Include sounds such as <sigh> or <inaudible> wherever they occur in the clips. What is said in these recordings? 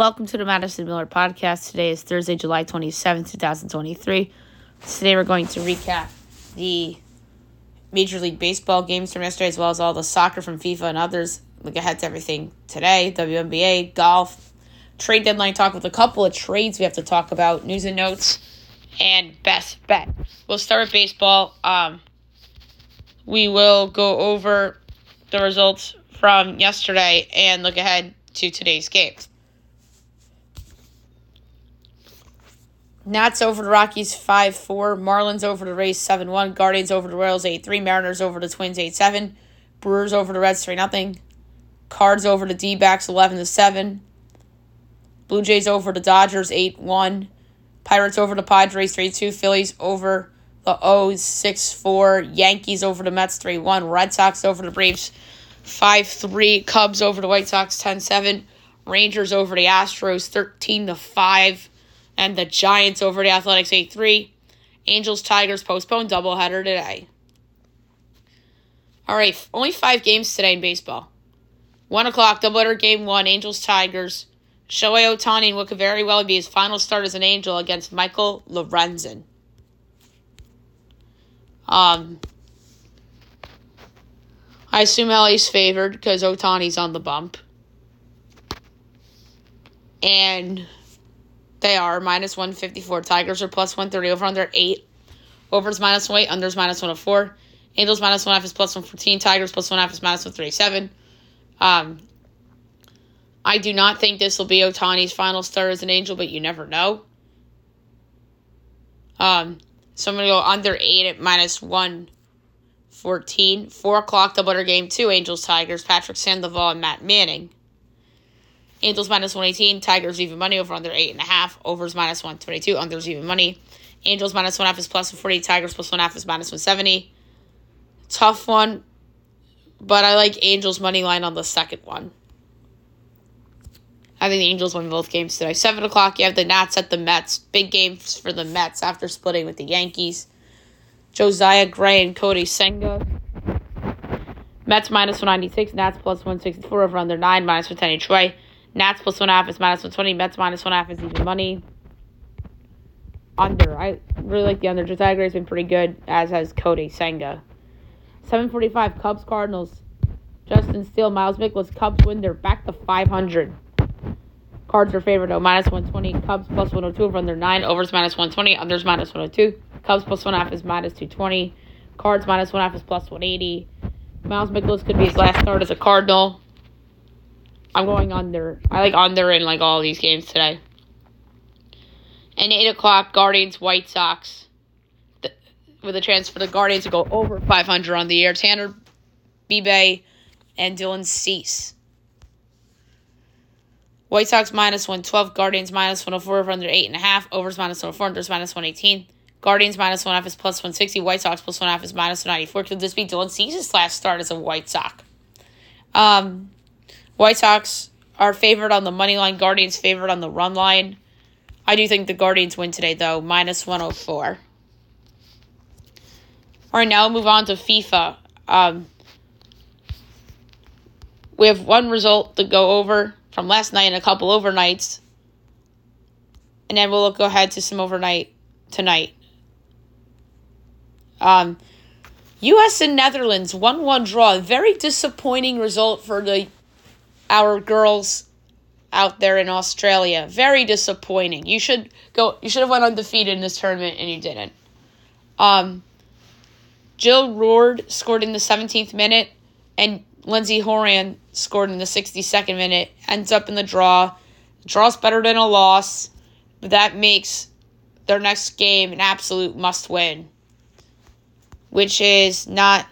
Welcome to the Madison Miller podcast. Today is Thursday, July 27th, 2023. Today we're going to recap the Major League Baseball games from yesterday, as well as all the soccer from FIFA and others. Look ahead to everything today WNBA, golf, trade deadline talk with a couple of trades we have to talk about, news and notes, and best bet. We'll start with baseball. Um, we will go over the results from yesterday and look ahead to today's games. Nats over the Rockies 5 4. Marlins over the Rays 7 1. Guardians over the Royals 8 3. Mariners over the Twins 8 7. Brewers over the Reds 3 0. Cards over the D backs 11 7. Blue Jays over the Dodgers 8 1. Pirates over the Padres 3 2. Phillies over the O's 6 4. Yankees over the Mets 3 1. Red Sox over the Braves 5 3. Cubs over the White Sox 10 7. Rangers over the Astros 13 5 and the Giants over the Athletics 8 3. Angels Tigers postponed doubleheader today. All right, only five games today in baseball. 1 o'clock, doubleheader game one, Angels Tigers. Shohei Ohtani what could very well be his final start as an Angel against Michael Lorenzen. Um, I assume LA's favored because Ohtani's on the bump. And they are minus 154. Tigers are plus 130. Over under 8. Overs minus 1 8. Unders minus 104. Angels minus 1 half is plus 114. Tigers plus 1 half is minus 137. Um, I do not think this will be Ohtani's final start as an Angel, but you never know. Um, so I'm going to go under 8 at minus 114. 4 o'clock, the butter game 2. Angels, Tigers, Patrick Sandoval, and Matt Manning. Angels minus 118. Tigers even money over under 8.5. Overs minus 122. Unders even money. Angels minus 1 half is plus 140. Tigers plus 1 half is minus 170. Tough one. But I like Angels money line on the second one. I think the Angels win both games today. 7 o'clock, you have the Nats at the Mets. Big games for the Mets after splitting with the Yankees. Josiah Gray and Kodai Senga. Mets minus 196, Nats plus 164 over under 9, minus for 10 each way. Nats plus one half is minus 120. Mets minus one half is even money. Under. I really like the under. Josiah Gray's been pretty good, as has Kodai Senga. 745 Cubs Cardinals. Justin Steele, Miles Mikolas. Cubs win. They're back to 500. Cards are favored though. Minus 120. Cubs plus 102 over under 9. Overs minus 120. Unders minus 102. Cubs plus 1 half is minus 220. Cards minus 1 half is plus 180. Miles Mikolas could be his last start as a Cardinal. I'm going under. I like under in like all these games today. And eight o'clock, Guardians White Sox. The, with a chance for the Guardians to go over 500 on the year. Tanner Bibee and Dylan Cease. White Sox minus 112, Guardians minus 104 over under 8.5, overs minus 104, unders minus 118. Guardians minus 1 half is plus 160, White Sox plus 1 half is minus 194. Could this be Dylan Cease's last start as a White Sox? Um, White Sox are favored on the money line. Guardians favored on the run line. I do think the Guardians win today, though, minus 104. All right, now we'll move on to FIFA. Um, we have one result to go over from last night and a couple overnights. And then we'll go ahead to some overnight tonight. Um, U.S. and Netherlands 1 1 draw. Very disappointing result for the our girls out there in Australia. Very disappointing. You should go. You should have went undefeated in this tournament, and you didn't. Um, Jill Roord scored in the 17th minute, and Lindsey Horan scored in the 62nd minute. Ends up in the draw. Draw's better than a loss, but that makes their next game an absolute must win, which is not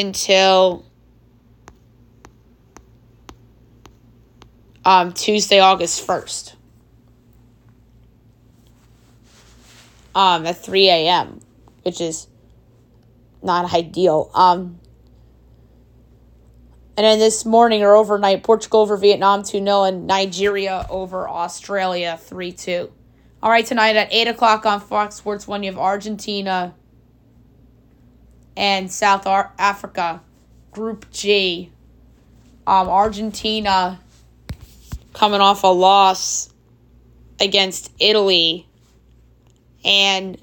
until um, Tuesday, August 1st um, at 3 a.m., which is not ideal. Um, and then this morning or overnight, Portugal over Vietnam 2 0 and Nigeria over Australia 3 2. All right, tonight at 8 o'clock on Fox Sports 1, you have Argentina and South Africa, Group G. Um, Argentina coming off a loss against Italy, and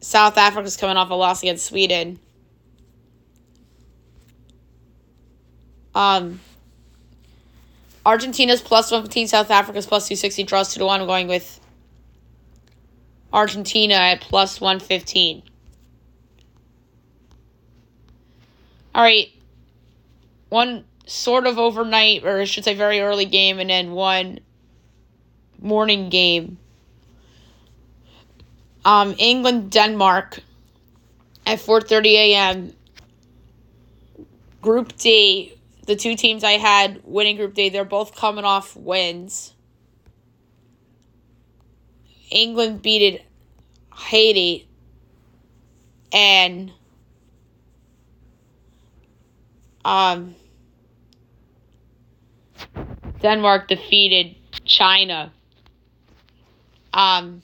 South Africa's coming off a loss against Sweden. Um, Argentina's plus 115, South Africa's plus 260, draws 2 to 1. I'm going with Argentina at plus 115. All right. One sort of overnight, or I should say very early game, and then one morning game. Um, England, Denmark at 4.30 a.m. Group D, the two teams I had winning Group D, they're both coming off wins. England beat Haiti and um, Denmark defeated China. Um,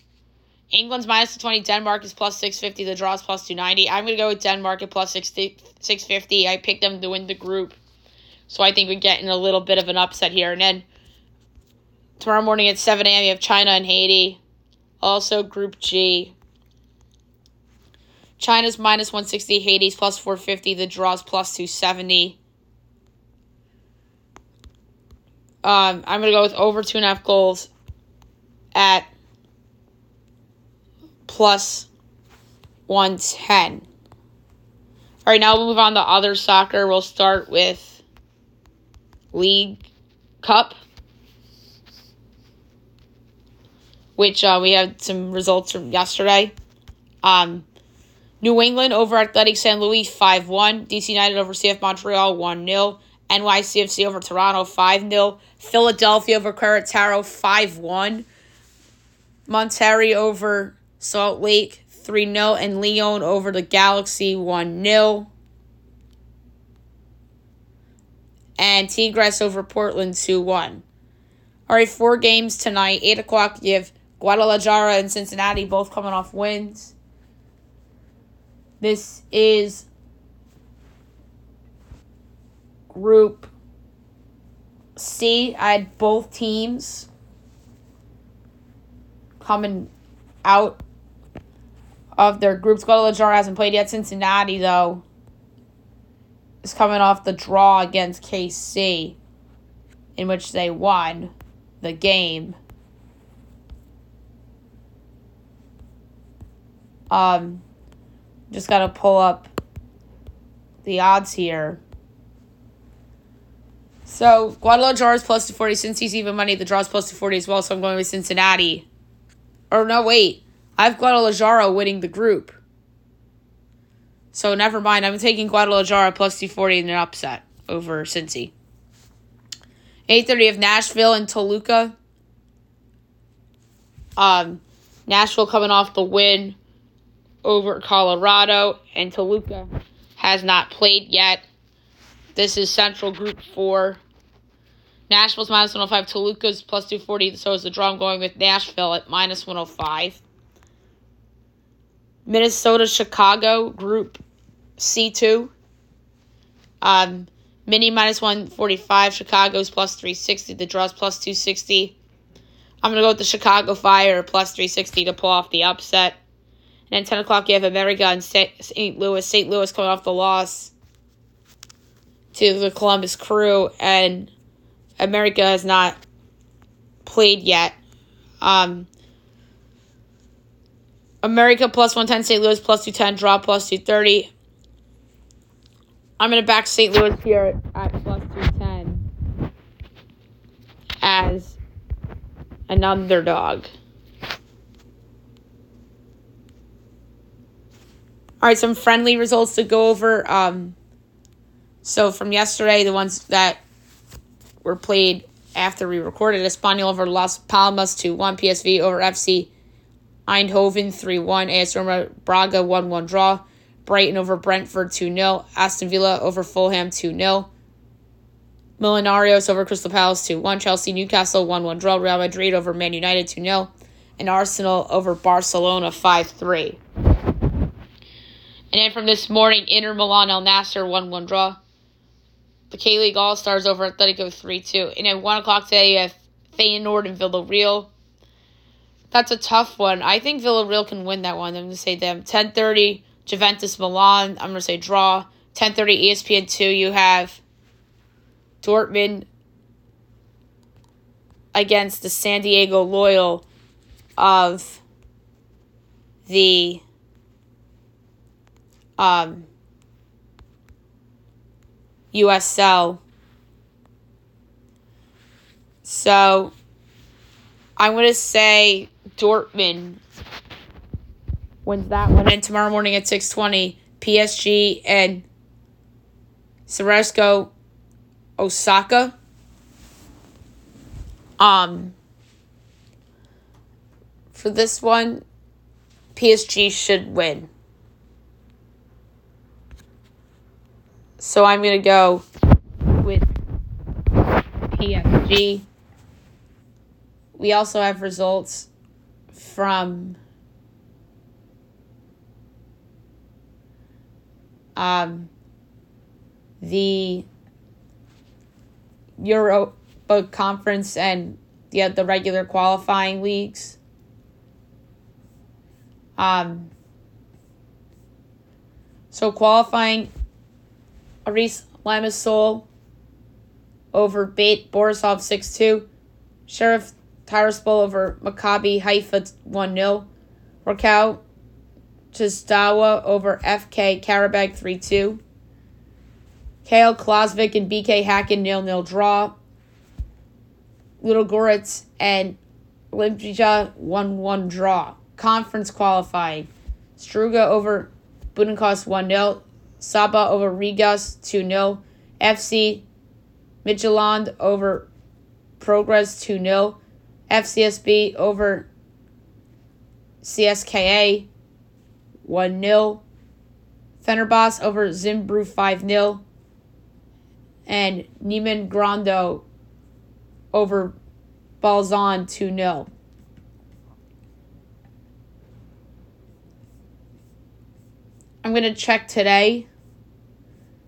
England's minus 20, Denmark is plus 650, the draw is plus 290. I'm going to go with Denmark at plus 650. I picked them to win the group. So I think we're getting a little bit of an upset here. And then tomorrow morning at 7 a.m., you have China and Haiti. Also, Group G. China's minus 160, Haiti's plus 450, the draw's plus 270. Um, I'm going to go with over two and a half goals at plus 110. All right, now we'll move on to other soccer. We'll start with League Cup, which uh, we had some results from yesterday. Um, New England over Athletic San Luis 5 1. DC United over CF Montreal 1 0. NYCFC over Toronto 5 0. Philadelphia over Querétaro 5 1. Monterrey over Salt Lake 3 0. And León over the Galaxy 1 0. And Tigres over Portland 2 1. All right, four games tonight. 8 o'clock, you have Guadalajara and Cincinnati both coming off wins. This is Group C. I had both teams coming out of their groups. Guadalajara hasn't played yet. Cincinnati, though, is coming off the draw against KC, in which they won the game. Um, just got to pull up the odds here. So Guadalajara is plus 240. Cincy's even money, the draw is plus 240 as well. So I'm going with Cincinnati. Or no, wait. I have Guadalajara winning the group. So never mind. I'm taking Guadalajara plus 240 in an upset over Cincy. 8.30 of Nashville and Toluca. Um, Nashville coming off the win over Colorado, and Toluca has not played yet. This is Central Group 4. Nashville's minus 105, Toluca's plus 240, so is the draw. I'm going with Nashville at minus 105. Minnesota, Chicago, Group C2. Um, Mini minus 145, Chicago's plus 360, the draw's plus 260. I'm going to go with the Chicago Fire plus 360 to pull off the upset. And then 10 o'clock, you have America and St. Louis. St. Louis coming off the loss to the Columbus Crew, and America has not played yet. Um, America plus 110, St. Louis plus 210, draw plus 230. I'm going to back St. Louis here at plus 210 as an underdog. All right, some friendly results to go over. Um, so from yesterday, the ones that were played after we recorded, Espanyol over Las Palmas 2 1, PSV over FC Eindhoven 3 1, AS Roma Braga 1 1 draw, Brighton over Brentford 2 0, Aston Villa over Fulham 2 0. Millonarios over Crystal Palace 2 1. Chelsea Newcastle 1 1 draw. Real Madrid over Man United 2 0. And Arsenal over Barcelona 5 3. And then from this morning, Inter Milan El Nasser 1 1 draw. the K League All Stars over Atletico 3 2. And at 1 o'clock today, you have Feyenoord and Villarreal. That's a tough one. I think Villarreal can win that one. I'm going to say them. 10.30, Juventus Milan. I'm going to say draw. 10.30, ESPN 2. You have Dortmund against the San Diego Loyal of the um, USL. So I'm going to say Dortmund wins that one. And tomorrow morning at 6.20, PSG and CSKA Osaka. Um, for this one, PSG should win. So I'm going to go with PSG. We also have results from um, the Europa Conference and the, the regular qualifying leagues. Um, so qualifying Aris Limassol over Bate Borisov 6 2. Sheriff Tiraspol over Maccabi Haifa 1 0. Rakow Chistawa over FK Karabag 3 2. Kale Klasvik and BK Hacken 0 0 draw. Little Goritz and Limpija 1 1 draw. Conference qualifying. Struga over Budenkos 1 0. Saba over Rigas 2 0. FC Midtjylland over Progress 2 0. FCSB over CSKA 1 0. Fenerbahce over Zimbru 5 0. And Neiman Grando over Balzan 2 0. I'm going to check today.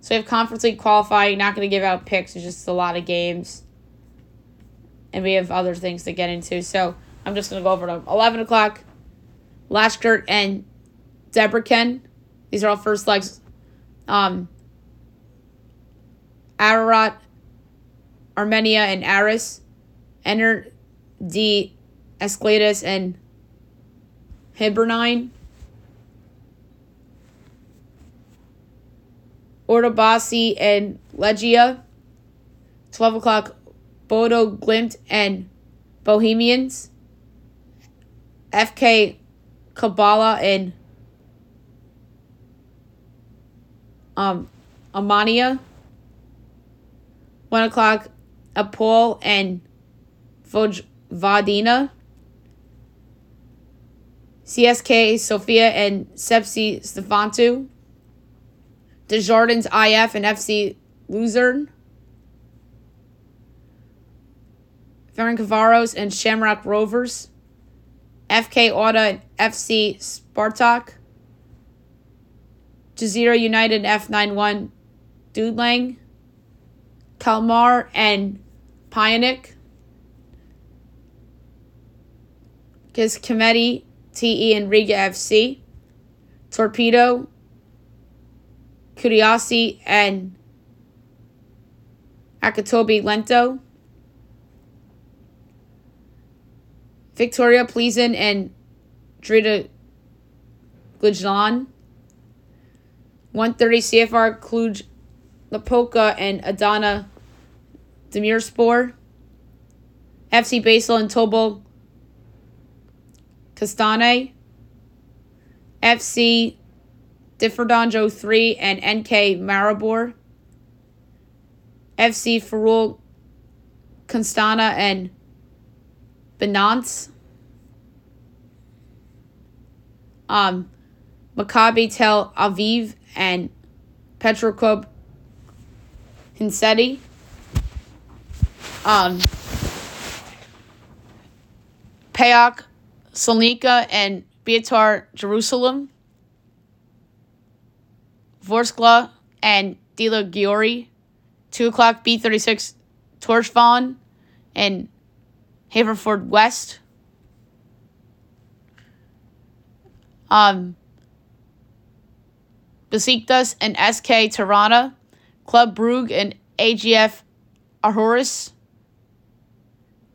So we have Conference League qualifying. Not going to give out picks. It's just a lot of games. And we have other things to get into. So I'm just going to go over to 11 o'clock. Lashkert and Debrecen. These are all first legs. Um, Ararat, Armenia, and Aris. Enter D. Esclatus and Hibernian. Ordubasi and Legia. 12 o'clock, Bodo Glimt and Bohemians. FK Kabbalah and um, Amania. 1 o'clock, Apol and Vojvodina. CSK Sofia and Sepsi Stefantu. Djurgårdens IF and FC Luzern. Ferencvaros and Shamrock Rovers. FK Auda and FC Spartak. Jazeera United F91 Dudelang. Kalmar and Pionik. Kizkomedi TE and Riga FC. Torpedo Curiosity and Akatobi Lento. Victoria Pleasin and Drita Glujlan. 130 CFR Cluj Lapoka and Adana Demirspor. FC Basel and Tobol Castane. FC Differdanjo 3 and NK Maribor. FC Ferul Constana and Benance. Um, Maccabi Tel Aviv and Petrokub Hinseti. Um, PAOK and Beitar Jerusalem. Vorskla and Dila Gori, 2 o'clock, B36 Torchvon and Haverfordwest. Um, Besiktas and SK Tirana, Club Brugge and AGF Aarhus,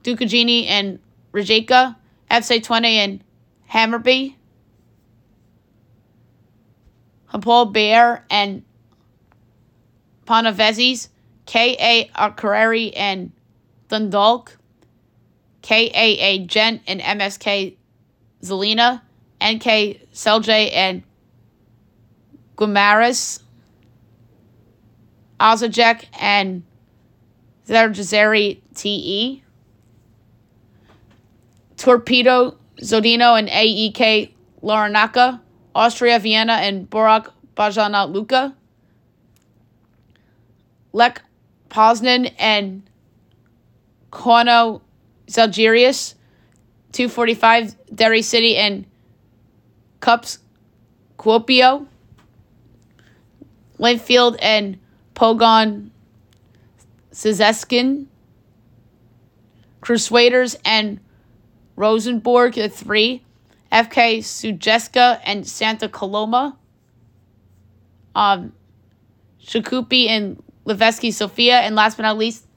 Ducagini and Rijeka, FC 20 and Hammarby, Hapoel Bear and Panavezis, K.A. Akureyri and Dundalk, KAA Gent and MSK Zelina, NK Celje and Guimarães, Osijek and Zerjazeri TE, Torpedo Zhodino and AEK Larnaca, Austria Vienna and Borac Banja Luka, Lech Poznan and Kono Zalgiris, 245 Derry City and KuPS Kuopio, Linfield and Pogon Sizeskin, Crusaders and Rosenborg at 3, FK Sujeska and Santa Coloma, um, Shkupi and Levski Sofia, and last but not least,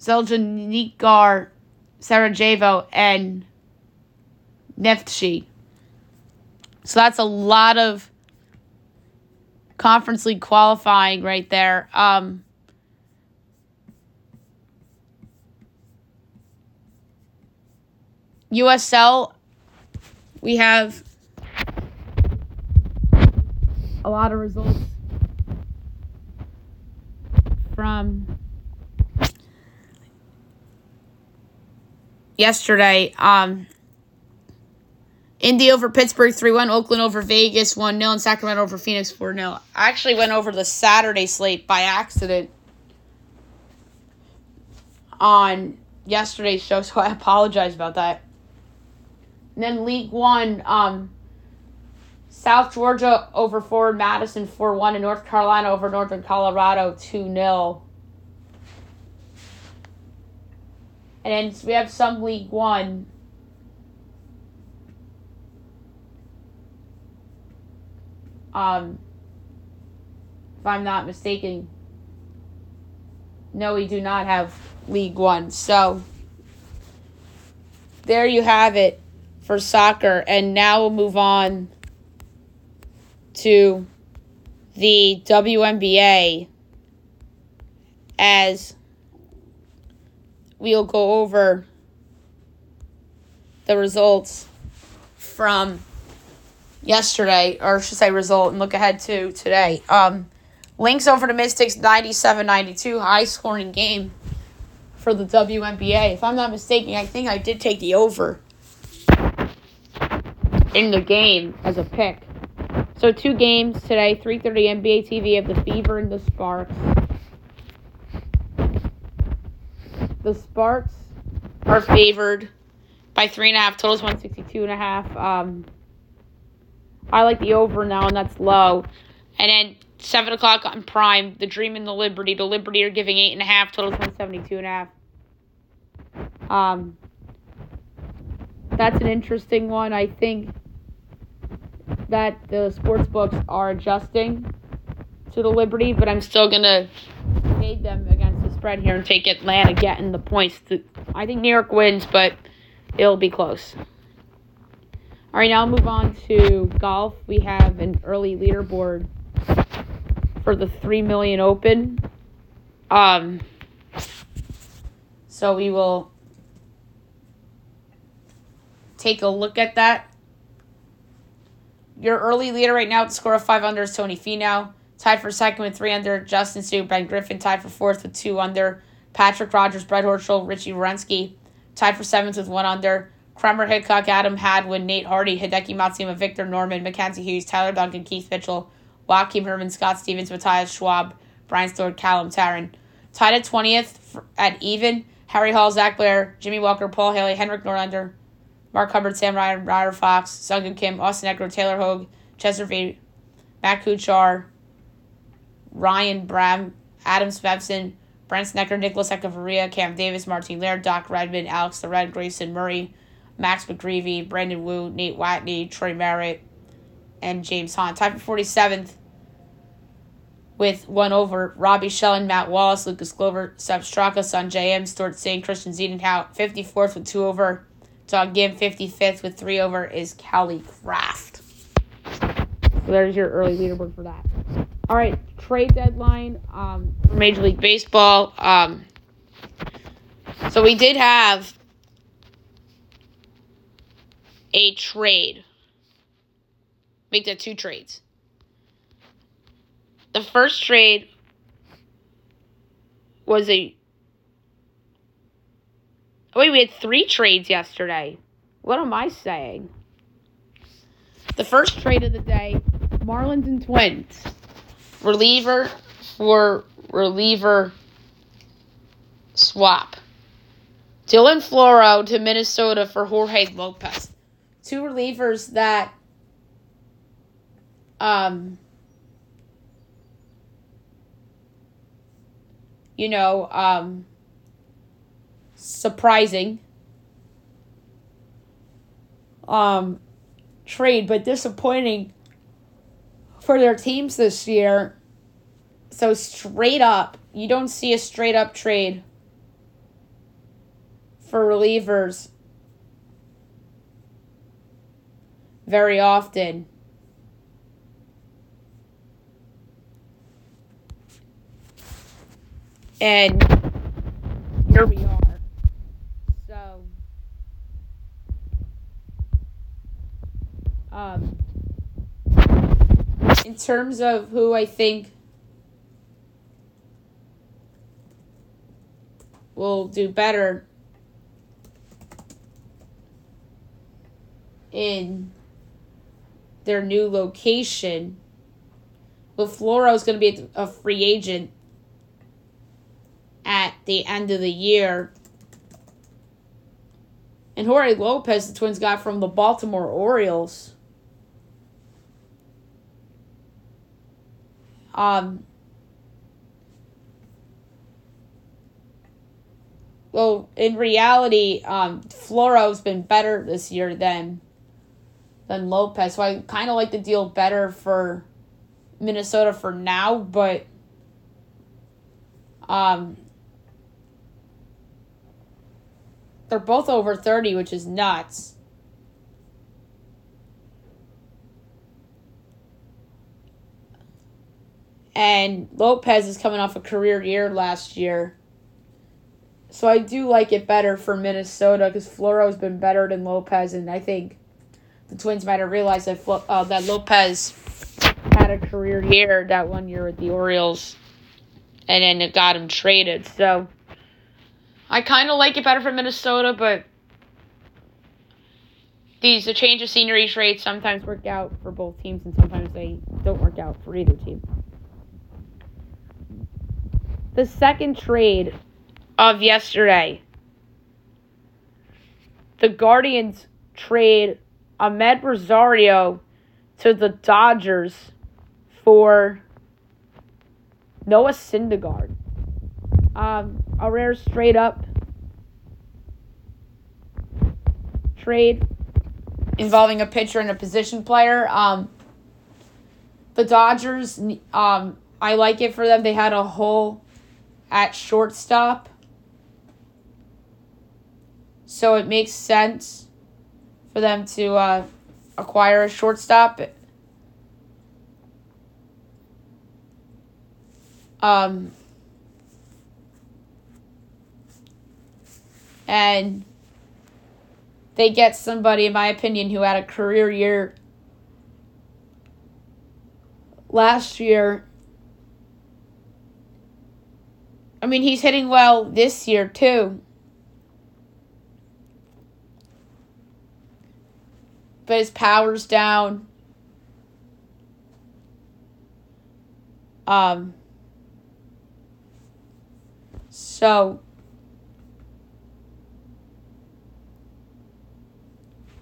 Zeljanikar Sarajevo and Neftchi. So that's a lot of Conference League qualifying right there. Um, USL, we have a lot of results from yesterday. Um, Indy over Pittsburgh 3 1, Oakland over Vegas 1 0, and Sacramento over Phoenix 4 0. I actually went over the Saturday slate by accident on yesterday's show, <laughs> so I apologize about that. And then League One, um, South Georgia over Forward Madison 4 1, and North Carolina over Northern Colorado 2 0. And then we have some League One. Um, if I'm not mistaken. No, we do not have League One. So there you have it for soccer. And now we'll move on to the WNBA as we'll go over the results from yesterday, or should say result, and look ahead to today. Um, Lynx over the Mystics 97 92, high scoring game for the WNBA. If I'm not mistaken, I think I did take the over in the game as a pick. So two games today, 3:30 NBA TV of the Fever and the Sparks. The Sparks are favored by three and a half. Totals 162 and a half. Um, I like the over now, and that's low. And then seven o'clock on Prime, the Dream and the Liberty. The Liberty are giving eight and a half. Totals 172 and a half. Um, that's an interesting one. I think that the sports books are adjusting to the Liberty, but I'm still gonna fade them against the spread here and take Atlanta getting the points. To, I think New York wins, but it'll be close. All right, now I'll move on to golf. We have an early leaderboard for the 3M Open. Um, so we will take a look at that. Your early leader right now, the score of five under, is Tony Finau. Tied for second with three under, Justin Suh, Ben Griffin. Tied for fourth with two under, Patrick Rodgers, Brett Horschel, Richy Werenski. Tied for seventh with one under, Kramer Hickok, Adam Hadwin, Nate Hardy, Hideki Matsuyama, Victor Norman, Mackenzie Hughes, Tyler Duncan, Keith Mitchell, Joaquin Herman, Scott Stevens, Matthias Schwab, Brian Stewart, Callum Tarren. Tied at 20th at even, Harry Hall, Zach Blair, Jimmy Walker, Paul Haley, Henrik Norlander, Mark Hubbard, Sam Ryan, Ryder Fox, Sungin Kim, Austin Eckler, Taylor Hogue, Chester V, Matt Kuchar, Ryan Brehm, Adam Svensson, Brandt Snedeker, Nicholas Echeverria, Cam Davis, Martin Laird, Doc Redman, Alex the Red, Grayson Murray, Max McGreevy, Brandon Wu, Nate Watney, Troy Merritt, and James Hahn. Tied for 47th with one over. Robby Shelton, Matt Wallace, Lucas Glover, Sepp Straka, Sanjay M, Stuart Singh, Christian Ziedenhout. 54th with two over. Doug Ghim, 55th with three over is Kelly Kraft. So there's your early leaderboard for that. All right, trade deadline um, for Major League Baseball. Um, so we did have a trade. Make that two trades. The first trade was a. Oh, wait, we had three trades yesterday. What am I saying? The first trade of the day Marlins and Twins. Reliever for reliever swap. Dylan Floro to Minnesota for Jorge Lopez. Two relievers that um you know, um surprising um trade but disappointing for their teams this year. So straight up, you don't see a straight up trade for relievers very often. And here we are. So, um, in terms of who I think will do better in their new location. Well, Floro is going to be a free agent at the end of the year. And Jorge Lopez, the Twins got from the Baltimore Orioles. Um, well, in reality, um, Floro's been better this year than than Lopez. So I kind of like the deal better for Minnesota for now, but um, they're both over 30, which is nuts. And Lopez is coming off a career year last year. So I do like it better for Minnesota because Floro's been better than Lopez, and I think the Twins might have realized that uh, that Lopez had a career year that one year with the Orioles, and then it got him traded. So I kind of like it better for Minnesota, but these a change of scenery trades sometimes work out for both teams, and sometimes they don't work out for either team. The second trade of yesterday, the Guardians trade Amed Rosario to the Dodgers for Noah Syndergaard. Um, a rare straight up trade involving a pitcher and a position player. Um, the Dodgers, um, I like it for them. They had a hole at shortstop. So it makes sense for them to uh, acquire a shortstop. Um, and they get somebody, in my opinion, who had a career year last year I mean, he's hitting well this year, too. But his power's down. Um, so,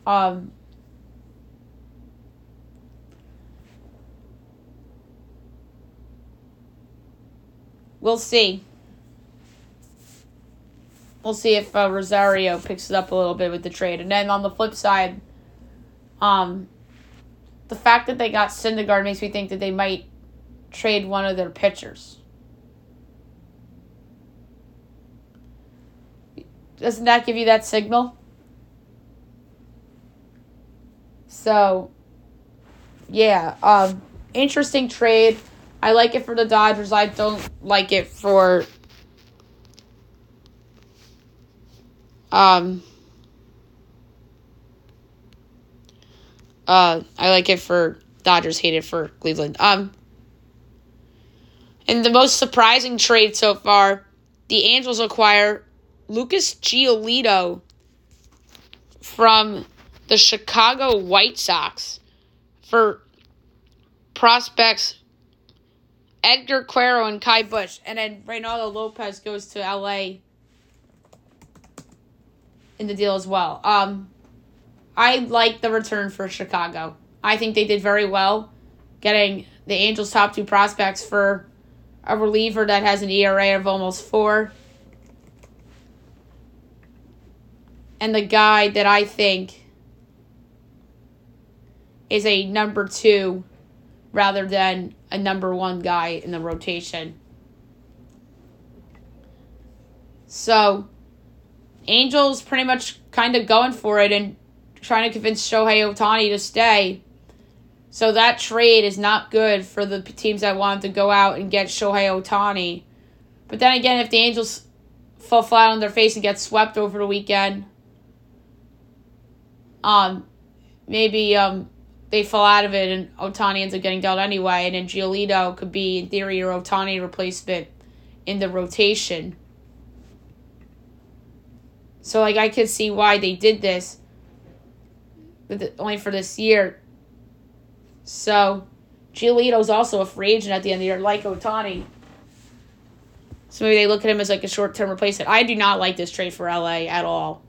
um, we'll see. We'll see if uh, Rosario picks it up a little bit with the trade. And then on the flip side, um, the fact that they got Syndergaard makes me think that they might trade one of their pitchers. Doesn't that give you that signal? So, yeah, um, interesting trade. I like it for the Dodgers. I don't like it for um uh I like it for Dodgers, hate it for Cleveland. Um and the most surprising trade so far, the Angels acquire Lucas Giolito from the Chicago White Sox for prospects Edgar Quero and Kai Bush. And then Reynaldo Lopez goes to LA in the deal as well. Um, I like the return for Chicago. I think they did very well getting the Angels' top two prospects for a reliever that has an ERA of almost four. And the guy that I think is a number two rather than a number one guy in the rotation. So, Angels pretty much kind of going for it and trying to convince Shohei Ohtani to stay. So that trade is not good for the teams that want to go out and get Shohei Ohtani. But then again, if the Angels fall flat on their face and get swept over the weekend, um, maybe um they fall out of it and Ohtani ends up getting dealt anyway, and then Giolito could be in theory your Ohtani replacement in the rotation. So like I could see why they did this, but only for this year. So Giolito's also a free agent at the end of the year, like Ohtani. So maybe they look at him as like a short term replacement. I do not like this trade for LA at all.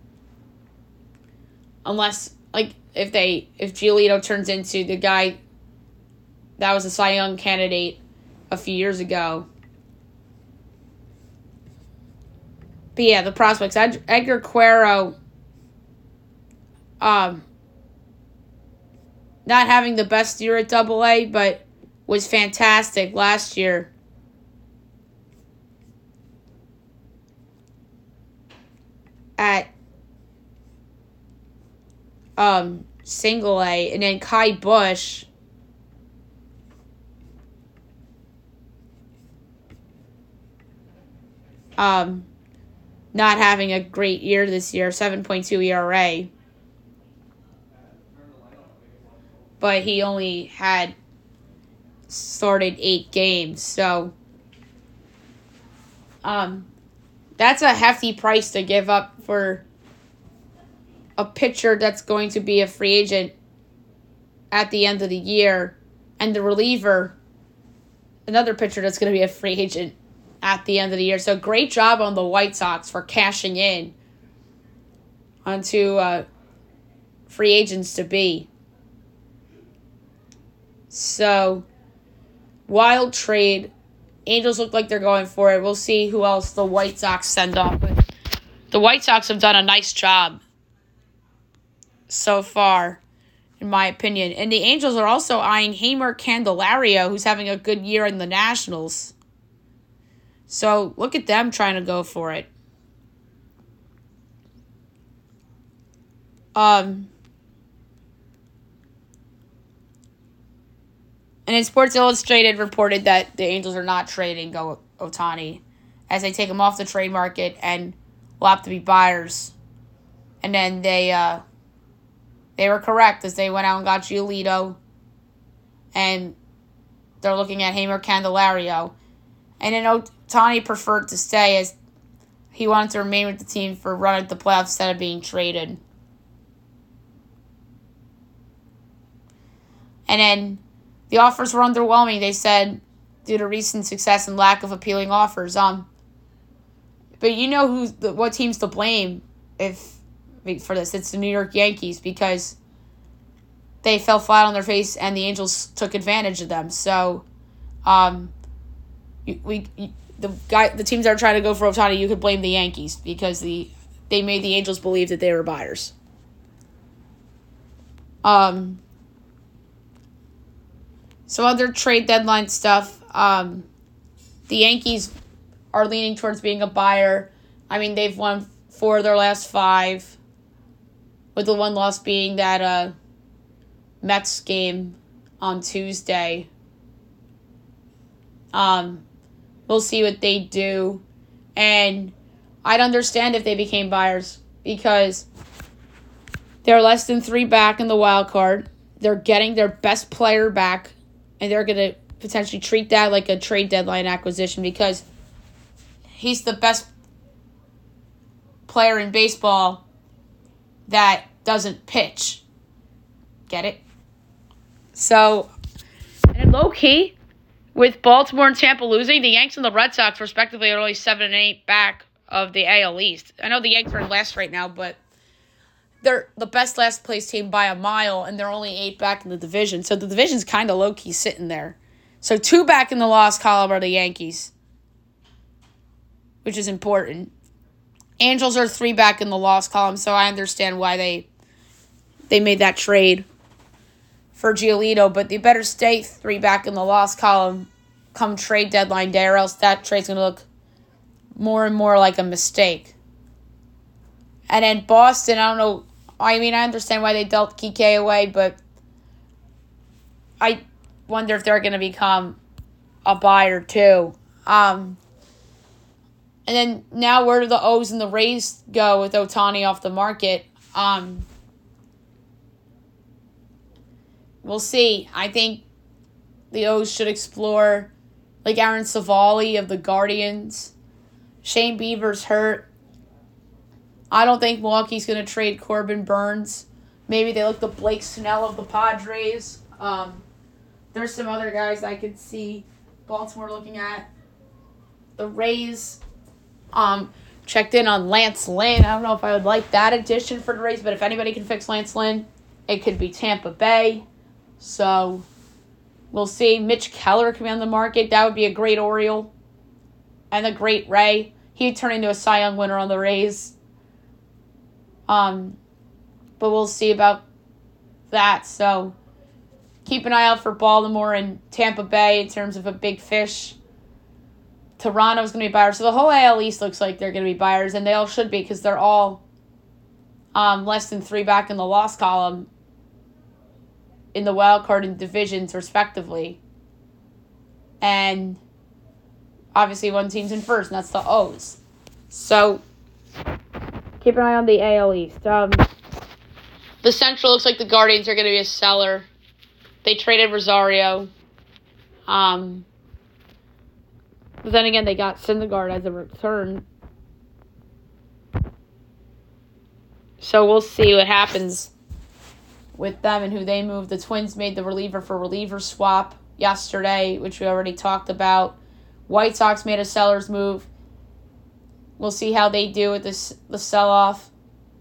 Unless like if they if Giolito turns into the guy that was a Cy Young candidate a few years ago. But yeah, the prospects. Ed, Edgar Quero, um, not having the best year at Double A, but was fantastic last year. At um, single A, and then Kai Bush. Um, not having a great year this year, 7.2 ERA. But he only had started eight games, so um, that's a hefty price to give up for a pitcher that's going to be a free agent at the end of the year, and the reliever, another pitcher that's going to be a free agent at the end of the year. So great job on the White Sox for cashing in onto uh, free agents to be. So wild trade. Angels look like they're going for it. We'll see who else the White Sox send off. But the White Sox have done a nice job so far, in my opinion. And the Angels are also eyeing Jeimer Candelario, who's having a good year in the Nationals. So look at them trying to go for it. Um, and then Sports Illustrated reported that the Angels are not trading Go Ohtani as they take him off the trade market and will have to be buyers. And then they uh, they were correct as they went out and got Giolito. And they're looking at Jeimer Candelario. And then Ohtani preferred to stay as he wanted to remain with the team for a run at the playoffs instead of being traded. And then the offers were underwhelming, they said, due to recent success and lack of appealing offers. Um, but you know who's the, what teams to blame if for this. It's the New York Yankees because they fell flat on their face and the Angels took advantage of them. So, um, we, we the guy the teams that are trying to go for Ohtani, you could blame the Yankees because the they made the Angels believe that they were buyers. Um some other trade deadline stuff. Um the Yankees are leaning towards being a buyer. I mean, they've won four of their last five, with the one loss being that uh, Mets game on Tuesday. Um, we'll see what they do, and I'd understand if they became buyers because they're less than three back in the wild card. They're getting their best player back, and they're gonna potentially treat that like a trade deadline acquisition because he's the best player in baseball that doesn't pitch. Get it? So, and low key, with Baltimore and Tampa losing, the Yanks and the Red Sox, respectively, are only seven and eight back of the AL East. I know the Yanks are in last right now, but they're the best last place team by a mile, and they're only eight back in the division. So the division's kind of low key sitting there. So two back in the loss column are the Yankees, which is important. Angels are three back in the loss column, so I understand why they they made that trade for Giolito, but they better stay three back in the loss column come trade deadline day, or else that trade's gonna look more and more like a mistake. And then Boston, I don't know. I mean, I understand why they dealt Kike away, but I wonder if they're going to become a buyer too. Um, and then now where do the O's and the Rays go with Ohtani off the market? Um, we'll see. I think the O's should explore like Aaron Civale of the Guardians. Shane Bieber's hurt. I don't think Milwaukee's going to trade Corbin Burnes. Maybe they look the Blake Snell of the Padres. Um, there's some other guys I could see Baltimore looking at. The Rays um, checked in on Lance Lynn. I don't know if I would like that addition for the Rays, but if anybody can fix Lance Lynn, it could be Tampa Bay. So we'll see. Mitch Keller coming on the market. That would be a great Oriole and a great Ray. He'd turn into a Cy Young winner on the Rays. Um, but we'll see about that. So keep an eye out for Baltimore and Tampa Bay in terms of a big fish. Toronto's going to be buyers. So the whole AL East looks like they're going to be buyers, and they all should be because they're all um, less than three back in the loss column in the wild card and divisions, respectively. And obviously, one team's in first, and that's the O's. So keep an eye on the AL East. Um, the Central looks like the Guardians are going to be a seller. They traded Rosario. Um, but then again, they got Syndergaard as a return. So we'll see what happens with them and who they move. The Twins made the reliever for reliever swap yesterday, which we already talked about. White Sox made a seller's move. We'll see how they do with this the sell off.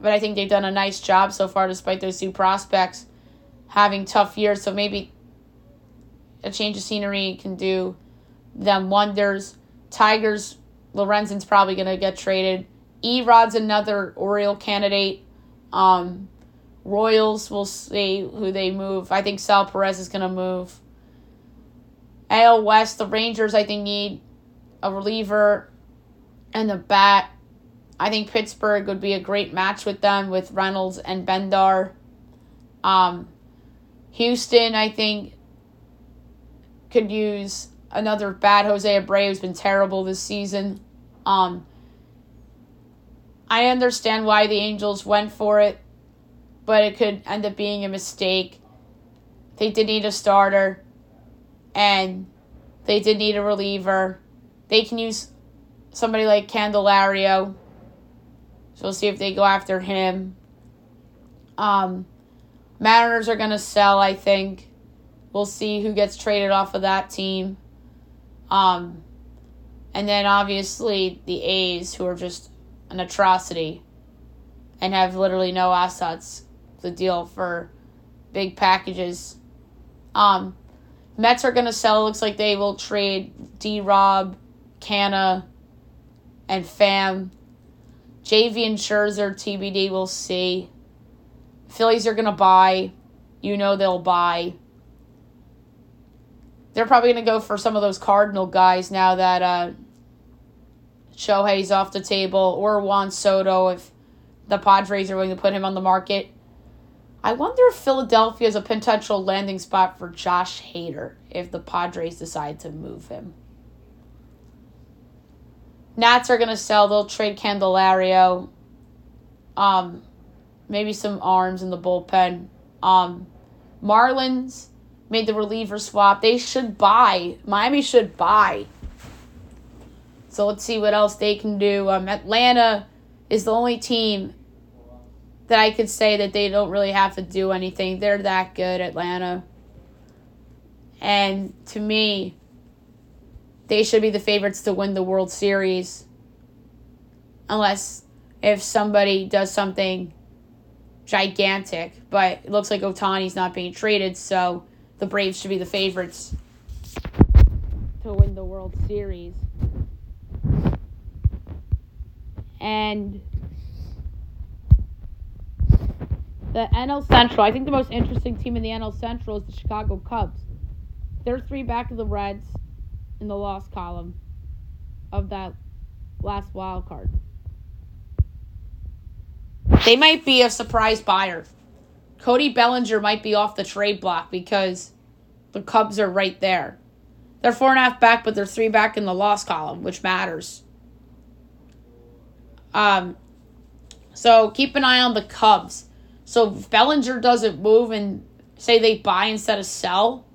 But I think they've done a nice job so far despite those two prospects having tough years. So maybe a change of scenery can do them wonders. Tigers, Lorenzen's probably going to get traded. Erod's another Oriole candidate. Um, Royals, we'll see who they move. I think Sal Perez is going to move. AL West, the Rangers, I think, need a reliever and a bat. I think Pittsburgh would be a great match with them with Reynolds and Bednar. Um, Houston, I think, could use another bad Jose Abreu who's been terrible this season. Um, I understand why the Angels went for it, but it could end up being a mistake. They did need a starter, and they did need a reliever. They can use somebody like Candelario. So we'll see if they go after him. Um, Mariners are going to sell, I think. We'll see who gets traded off of that team. Um, and then obviously the A's, who are just an atrocity and have literally no assets to deal for big packages. Um, Mets are going to sell. Looks like they will trade D Rob, Canha and Pham. JV and Scherzer, TBD, we'll see. Phillies are going to buy. You know they'll buy. They're probably going to go for some of those Cardinal guys now that uh, Shohei's off the table, or Juan Soto if the Padres are willing to put him on the market. I wonder if Philadelphia is a potential landing spot for Josh Hader if the Padres decide to move him. Nats are gonna sell. They'll trade Candelario. Um, maybe some arms in the bullpen. Um, Marlins made the reliever swap. They should buy. Miami should buy. So let's see what else they can do. Um, Atlanta is the only team that I could say that they don't really have to do anything. They're that good, Atlanta. And to me, they should be the favorites to win the World Series. Unless if somebody does something gigantic. But it looks like Ohtani's not being traded, so the Braves should be the favorites to win the World Series. And the NL Central, I think the most interesting team in the NL Central is the Chicago Cubs. They're three back of the Reds in the loss column of that last wild card. They might be a surprise buyer. Cody Bellinger might be off the trade block because the Cubs are right there. They're four and a half back, but they're three back in the loss column, which matters. Um, so keep an eye on the Cubs. So if Bellinger doesn't move and say they buy instead of sell,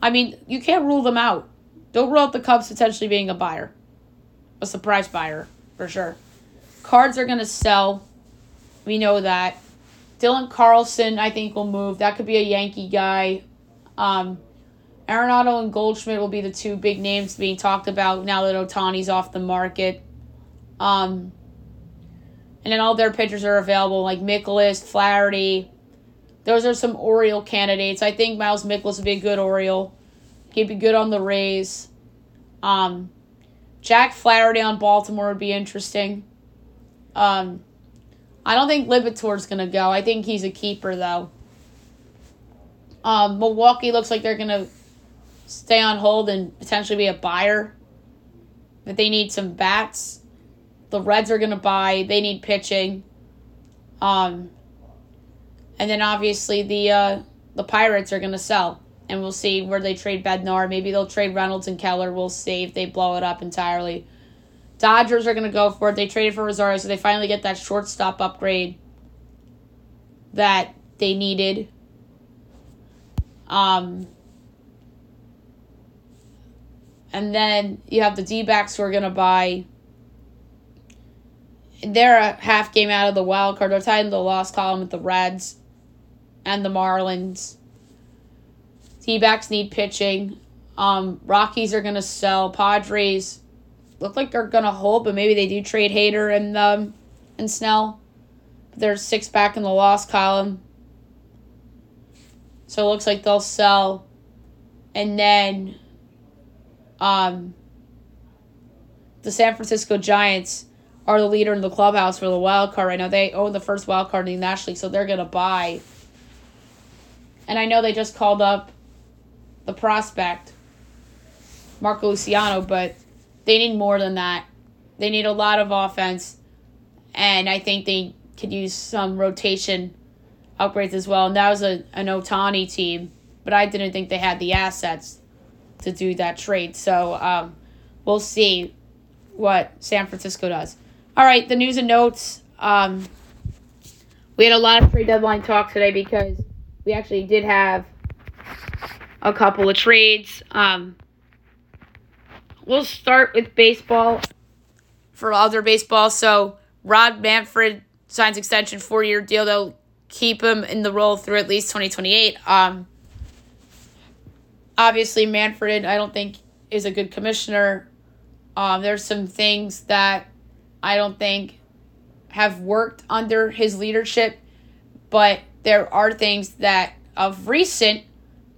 I mean, you can't rule them out. Don't rule out the Cubs potentially being a buyer, a surprise buyer for sure. Cards are going to sell. We know that. Dylan Carlson, I think, will move. That could be a Yankee guy. Um, Arenado and Goldschmidt will be the two big names being talked about now that Ohtani's off the market. Um, and then all their pitchers are available, like Mikolas, Flaherty, those are some Oriole candidates. I think Miles Mikolas would be a good Oriole. He'd be good on the Rays. Um, Jack Flaherty on Baltimore would be interesting. Um, I don't think Liberatore's going to go. I think he's a keeper, though. Um, Milwaukee looks like they're going to stay on hold and potentially be a buyer. But they need some bats. The Reds are going to buy. They need pitching. Um, and then obviously the uh, the Pirates are gonna sell, and we'll see where they trade Bednar. Maybe they'll trade Reynolds and Keller. We'll see if they blow it up entirely. Dodgers are gonna go for it. They traded for Rosario, so they finally get that shortstop upgrade that they needed. Um, and then you have the D backs who are gonna buy they're a half game out of the wild card. They're tied in the loss column with the Reds and the Marlins. D-backs need pitching. Um, Rockies are gonna sell. Padres look like they're gonna hold, but maybe they do trade Hader and um and Snell. There's six back in the loss column. So it looks like they'll sell. And then um the San Francisco Giants are the leader in the clubhouse for the wild card right now. They own the first wild card in the National League, so they're gonna buy and I know they just called up the prospect, Marco Luciano, but they need more than that. They need a lot of offense, and I think they could use some rotation upgrades as well. And that was a, an Ohtani team, but I didn't think they had the assets to do that trade. So um, we'll see what San Francisco does. All right, the news and notes. Um, we had a lot of trade deadline talk today because we actually did have a couple of trades. Um, we'll start with baseball for other baseball. So Rob Manfred signs extension four year deal. They'll keep him in the role through at least twenty twenty eight. Um, obviously Manfred, I don't think is a good commissioner. Um, there's some things that I don't think have worked under his leadership, but there are things that of recent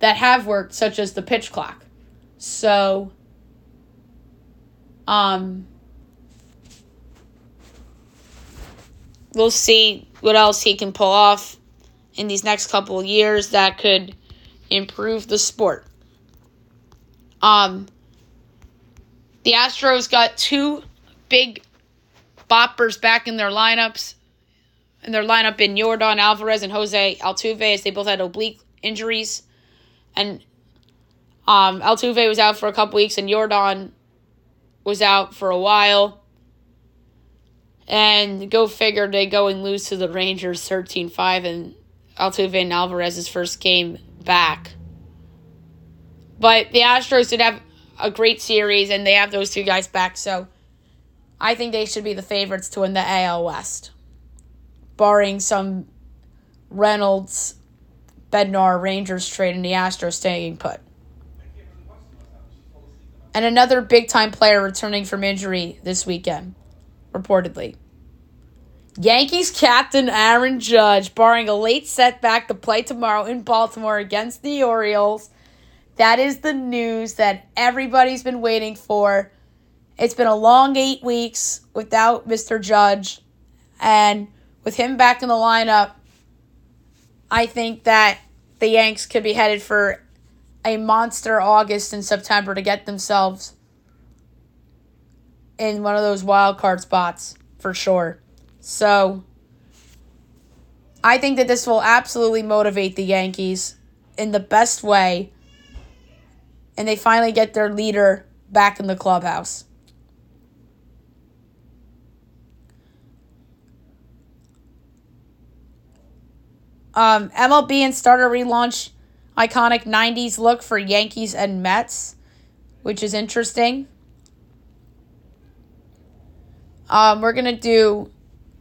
that have worked, such as the pitch clock. So Um, we'll see what else he can pull off in these next couple of years that could improve the sport. Um, the Astros got two big boppers back in their lineups. In their lineup in Yordan Alvarez and Jose Altuve as they both had oblique injuries. And um, Altuve was out for a couple weeks and Yordan was out for a while. And go figure they go and lose to the Rangers 13 5 and Altuve and Alvarez's first game back. But the Astros did have a great series and they have those two guys back, so I think they should be the favorites to win the AL West. Barring some Reynolds Bednar Rangers trade and the Astros staying put. And another big time player returning from injury this weekend, reportedly. Yankees captain Aaron Judge, barring a late setback to play tomorrow in Baltimore against the Orioles. That is the news that everybody's been waiting for. It's been a long eight weeks without Mr. Judge. And with him back in the lineup, I think that the Yanks could be headed for a monster August and September to get themselves in one of those wild card spots for sure. So I think that this will absolutely motivate the Yankees in the best way. And they finally get their leader back in the clubhouse. Um, MLB and starter relaunch iconic 90s look for Yankees and Mets, which is interesting. Um, we're going to do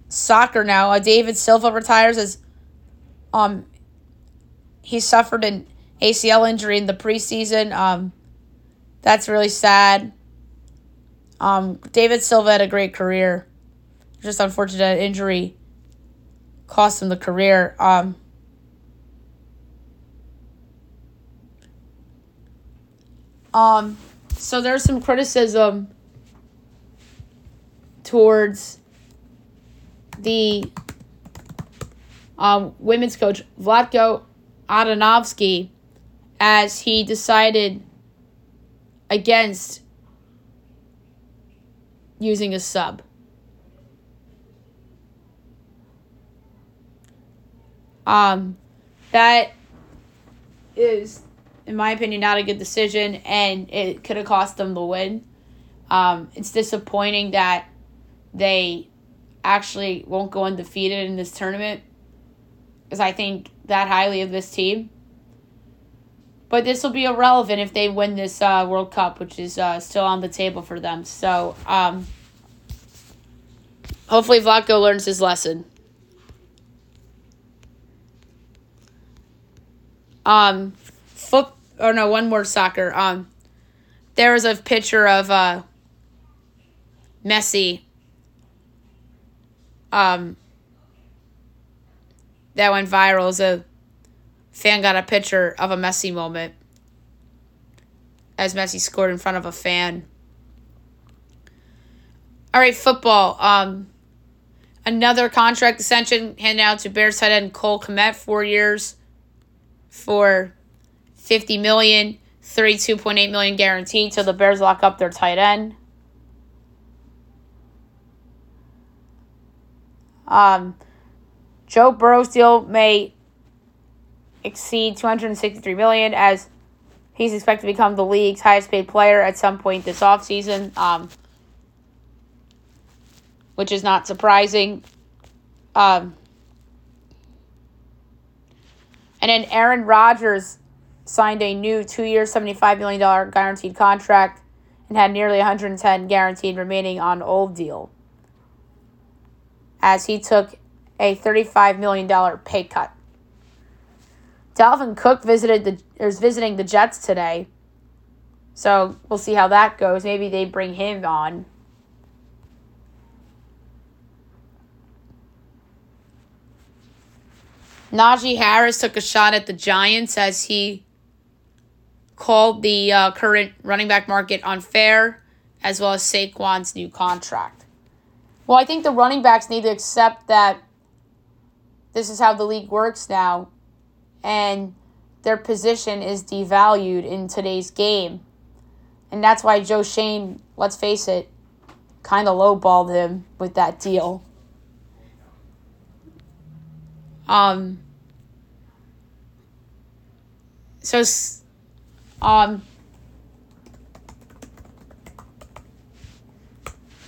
soccer now. Uh, David Silva retires as um, he suffered an ACL injury in the preseason. Um, that's really sad. Um, David Silva had a great career. Just unfortunate injury cost him the career. Um, Um, so there's some criticism towards the um, women's coach Vlatko Andonovski as he decided against using a sub. Um, that is in my opinion, not a good decision, and it could have cost them the win. Um, it's disappointing that they actually won't go undefeated in this tournament because I think that highly of this team. But this will be irrelevant if they win this uh, World Cup, which is uh, still on the table for them. So um, hopefully Vlatko learns his lesson. Um, or no, one more soccer. Um, there was a picture of uh, Messi. Um, that went viral. As a fan got a picture of a Messi moment as Messi scored in front of a fan. All right, football. Um, another contract extension handed out to Bears tight end Cole Kmet, four years for 50 million, 32.8 million guaranteed so the Bears lock up their tight end. Um, Joe Burrow's deal may exceed 263 million as he's expected to become the league's highest paid player at some point this offseason, um, which is not surprising. Um, and then Aaron Rodgers signed a new two year, $75 million guaranteed contract and had nearly 110 guaranteed remaining on old deal as he took a $35 million pay cut. Dalvin Cook visited the is visiting the Jets today. So we'll see how that goes. Maybe they bring him on. Najee Harris took a shot at the Giants as he called the uh, current running back market unfair as well as Saquon's new contract. Well, I think the running backs need to accept that this is how the league works now, and their position is devalued in today's game. And that's why Joe Schoen, let's face it, kind of lowballed him with that deal. Um, so, um,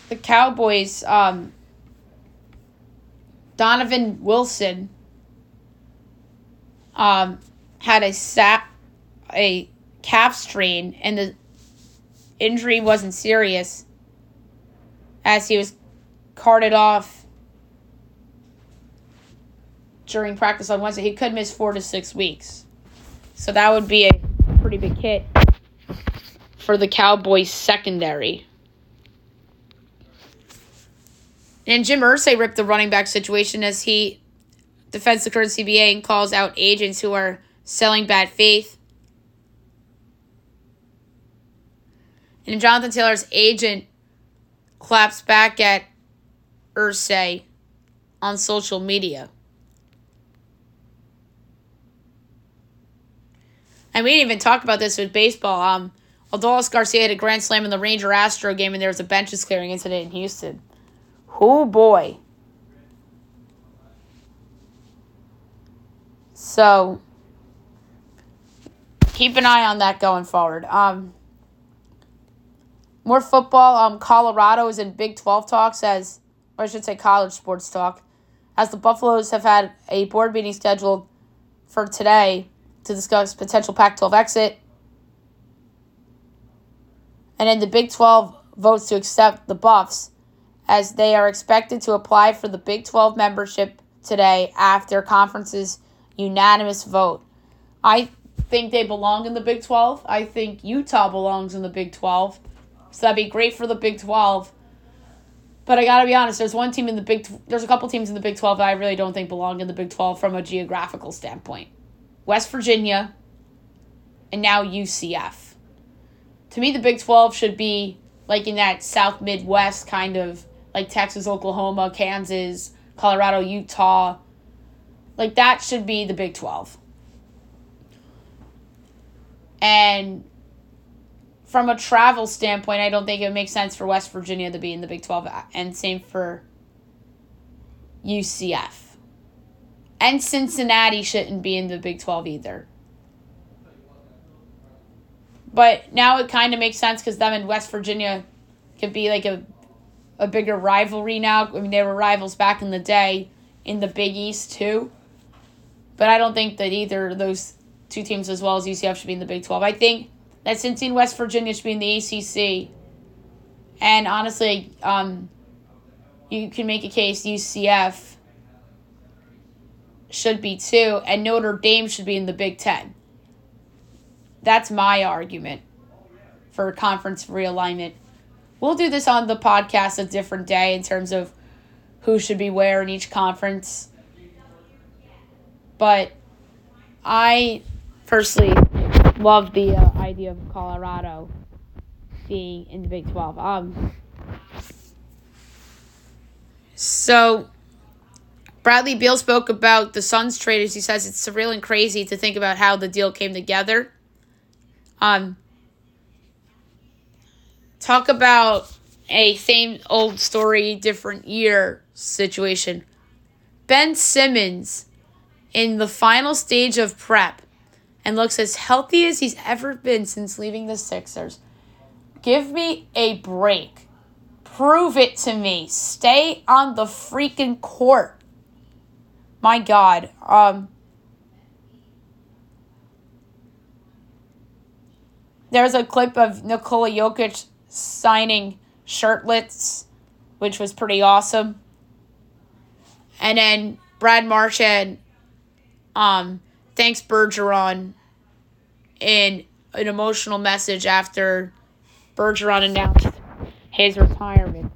the Cowboys, um, Donovan Wilson, um, had a sap, a calf strain, and the injury wasn't serious as he was carted off during practice on Wednesday. He could miss four to six weeks. So that would be a pretty big hit for the Cowboys secondary. And Jim Irsay ripped the running back situation as he defends the current CBA and calls out agents who are selling bad faith. And Jonathan Taylor's agent claps back at Irsay on social media. And we didn't even talk about this with baseball. Um, Adolis Garcia had a grand slam in the Ranger Astro game, and there was a benches clearing incident in Houston. Oh boy. So keep an eye on that going forward. Um, more football. Um, Colorado is in Big 12 talks as, or I should say, college sports talk, as the Buffaloes have had a board meeting scheduled for today to discuss potential Pac 12 exit. And then the Big 12 votes to accept the Buffs as they are expected to apply for the Big 12 membership today after conference's unanimous vote. I think they belong in the Big 12. I think Utah belongs in the Big 12. So that'd be great for the Big 12. But I got to be honest, there's one team in the Big there's a couple teams in the Big 12 that I really don't think belong in the Big 12 from a geographical standpoint. West Virginia and now UCF. To me the Big 12 should be like in that South Midwest kind of like Texas, Oklahoma, Kansas, Colorado, Utah. Like that should be the Big 12. And from a travel standpoint, I don't think it would make sense for West Virginia to be in the Big 12, and same for UCF. And Cincinnati shouldn't be in the Big 12 either. But now it kind of makes sense because them and West Virginia could be like a, a bigger rivalry now. I mean, they were rivals back in the day in the Big East, too. But I don't think that either of those two teams, as well as UCF, should be in the Big 12. I think that Cincy and West Virginia should be in the ACC. And honestly, um, you can make a case UCF should be too, and Notre Dame should be in the Big Ten. That's my argument for conference realignment. We'll do this on the podcast a different day in terms of who should be where in each conference. But I personally love the uh, idea of Colorado being in the Big 12. Um, so, Bradley Beal spoke about the Suns trade as he says it's surreal and crazy to think about how the deal came together. Um, talk about a same old story, different year situation. Ben Simmons in the final stage of prep and looks as healthy as he's ever been since leaving the Sixers. Give me a break. Prove it to me. Stay on the freaking court. My God. Um, there's a clip of Nikola Jokic signing shirtlets, which was pretty awesome. And then Brad Marchand um, thanks Bergeron in an emotional message after Bergeron announced his retirement.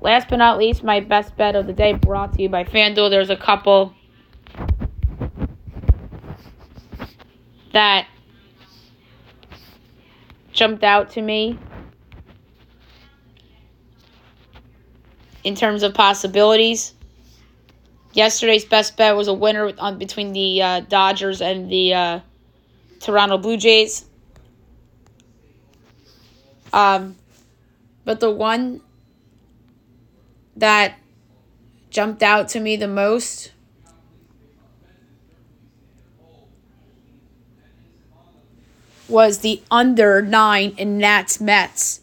Last but not least, my best bet of the day brought to you by FanDuel. There's a couple that jumped out to me. in terms of possibilities. Yesterday's best bet was a winner on between the uh, Dodgers and the uh, Toronto Blue Jays. Um, but the one that jumped out to me the most was the under nine in Nats Mets.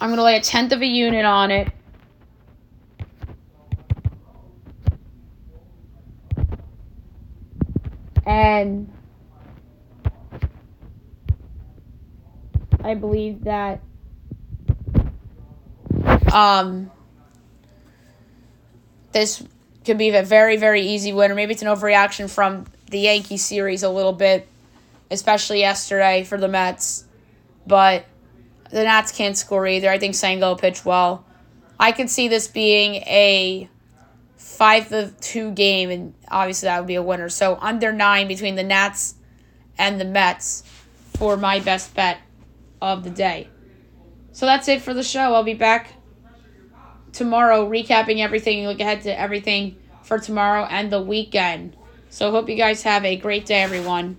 I'm going to lay a tenth of a unit on it. And I believe that um, this could be a very, very easy winner. Maybe it's an overreaction from the Yankee series a little bit, especially yesterday for the Mets. But the Nats can't score either. I think Senga pitched well. I could see this being a five to two game, and obviously that would be a winner. So under nine between the Nats and the Mets for my best bet of the day. So that's it for the show. I'll be back tomorrow recapping everything, look ahead to everything for tomorrow and the weekend. So hope you guys have a great day, everyone.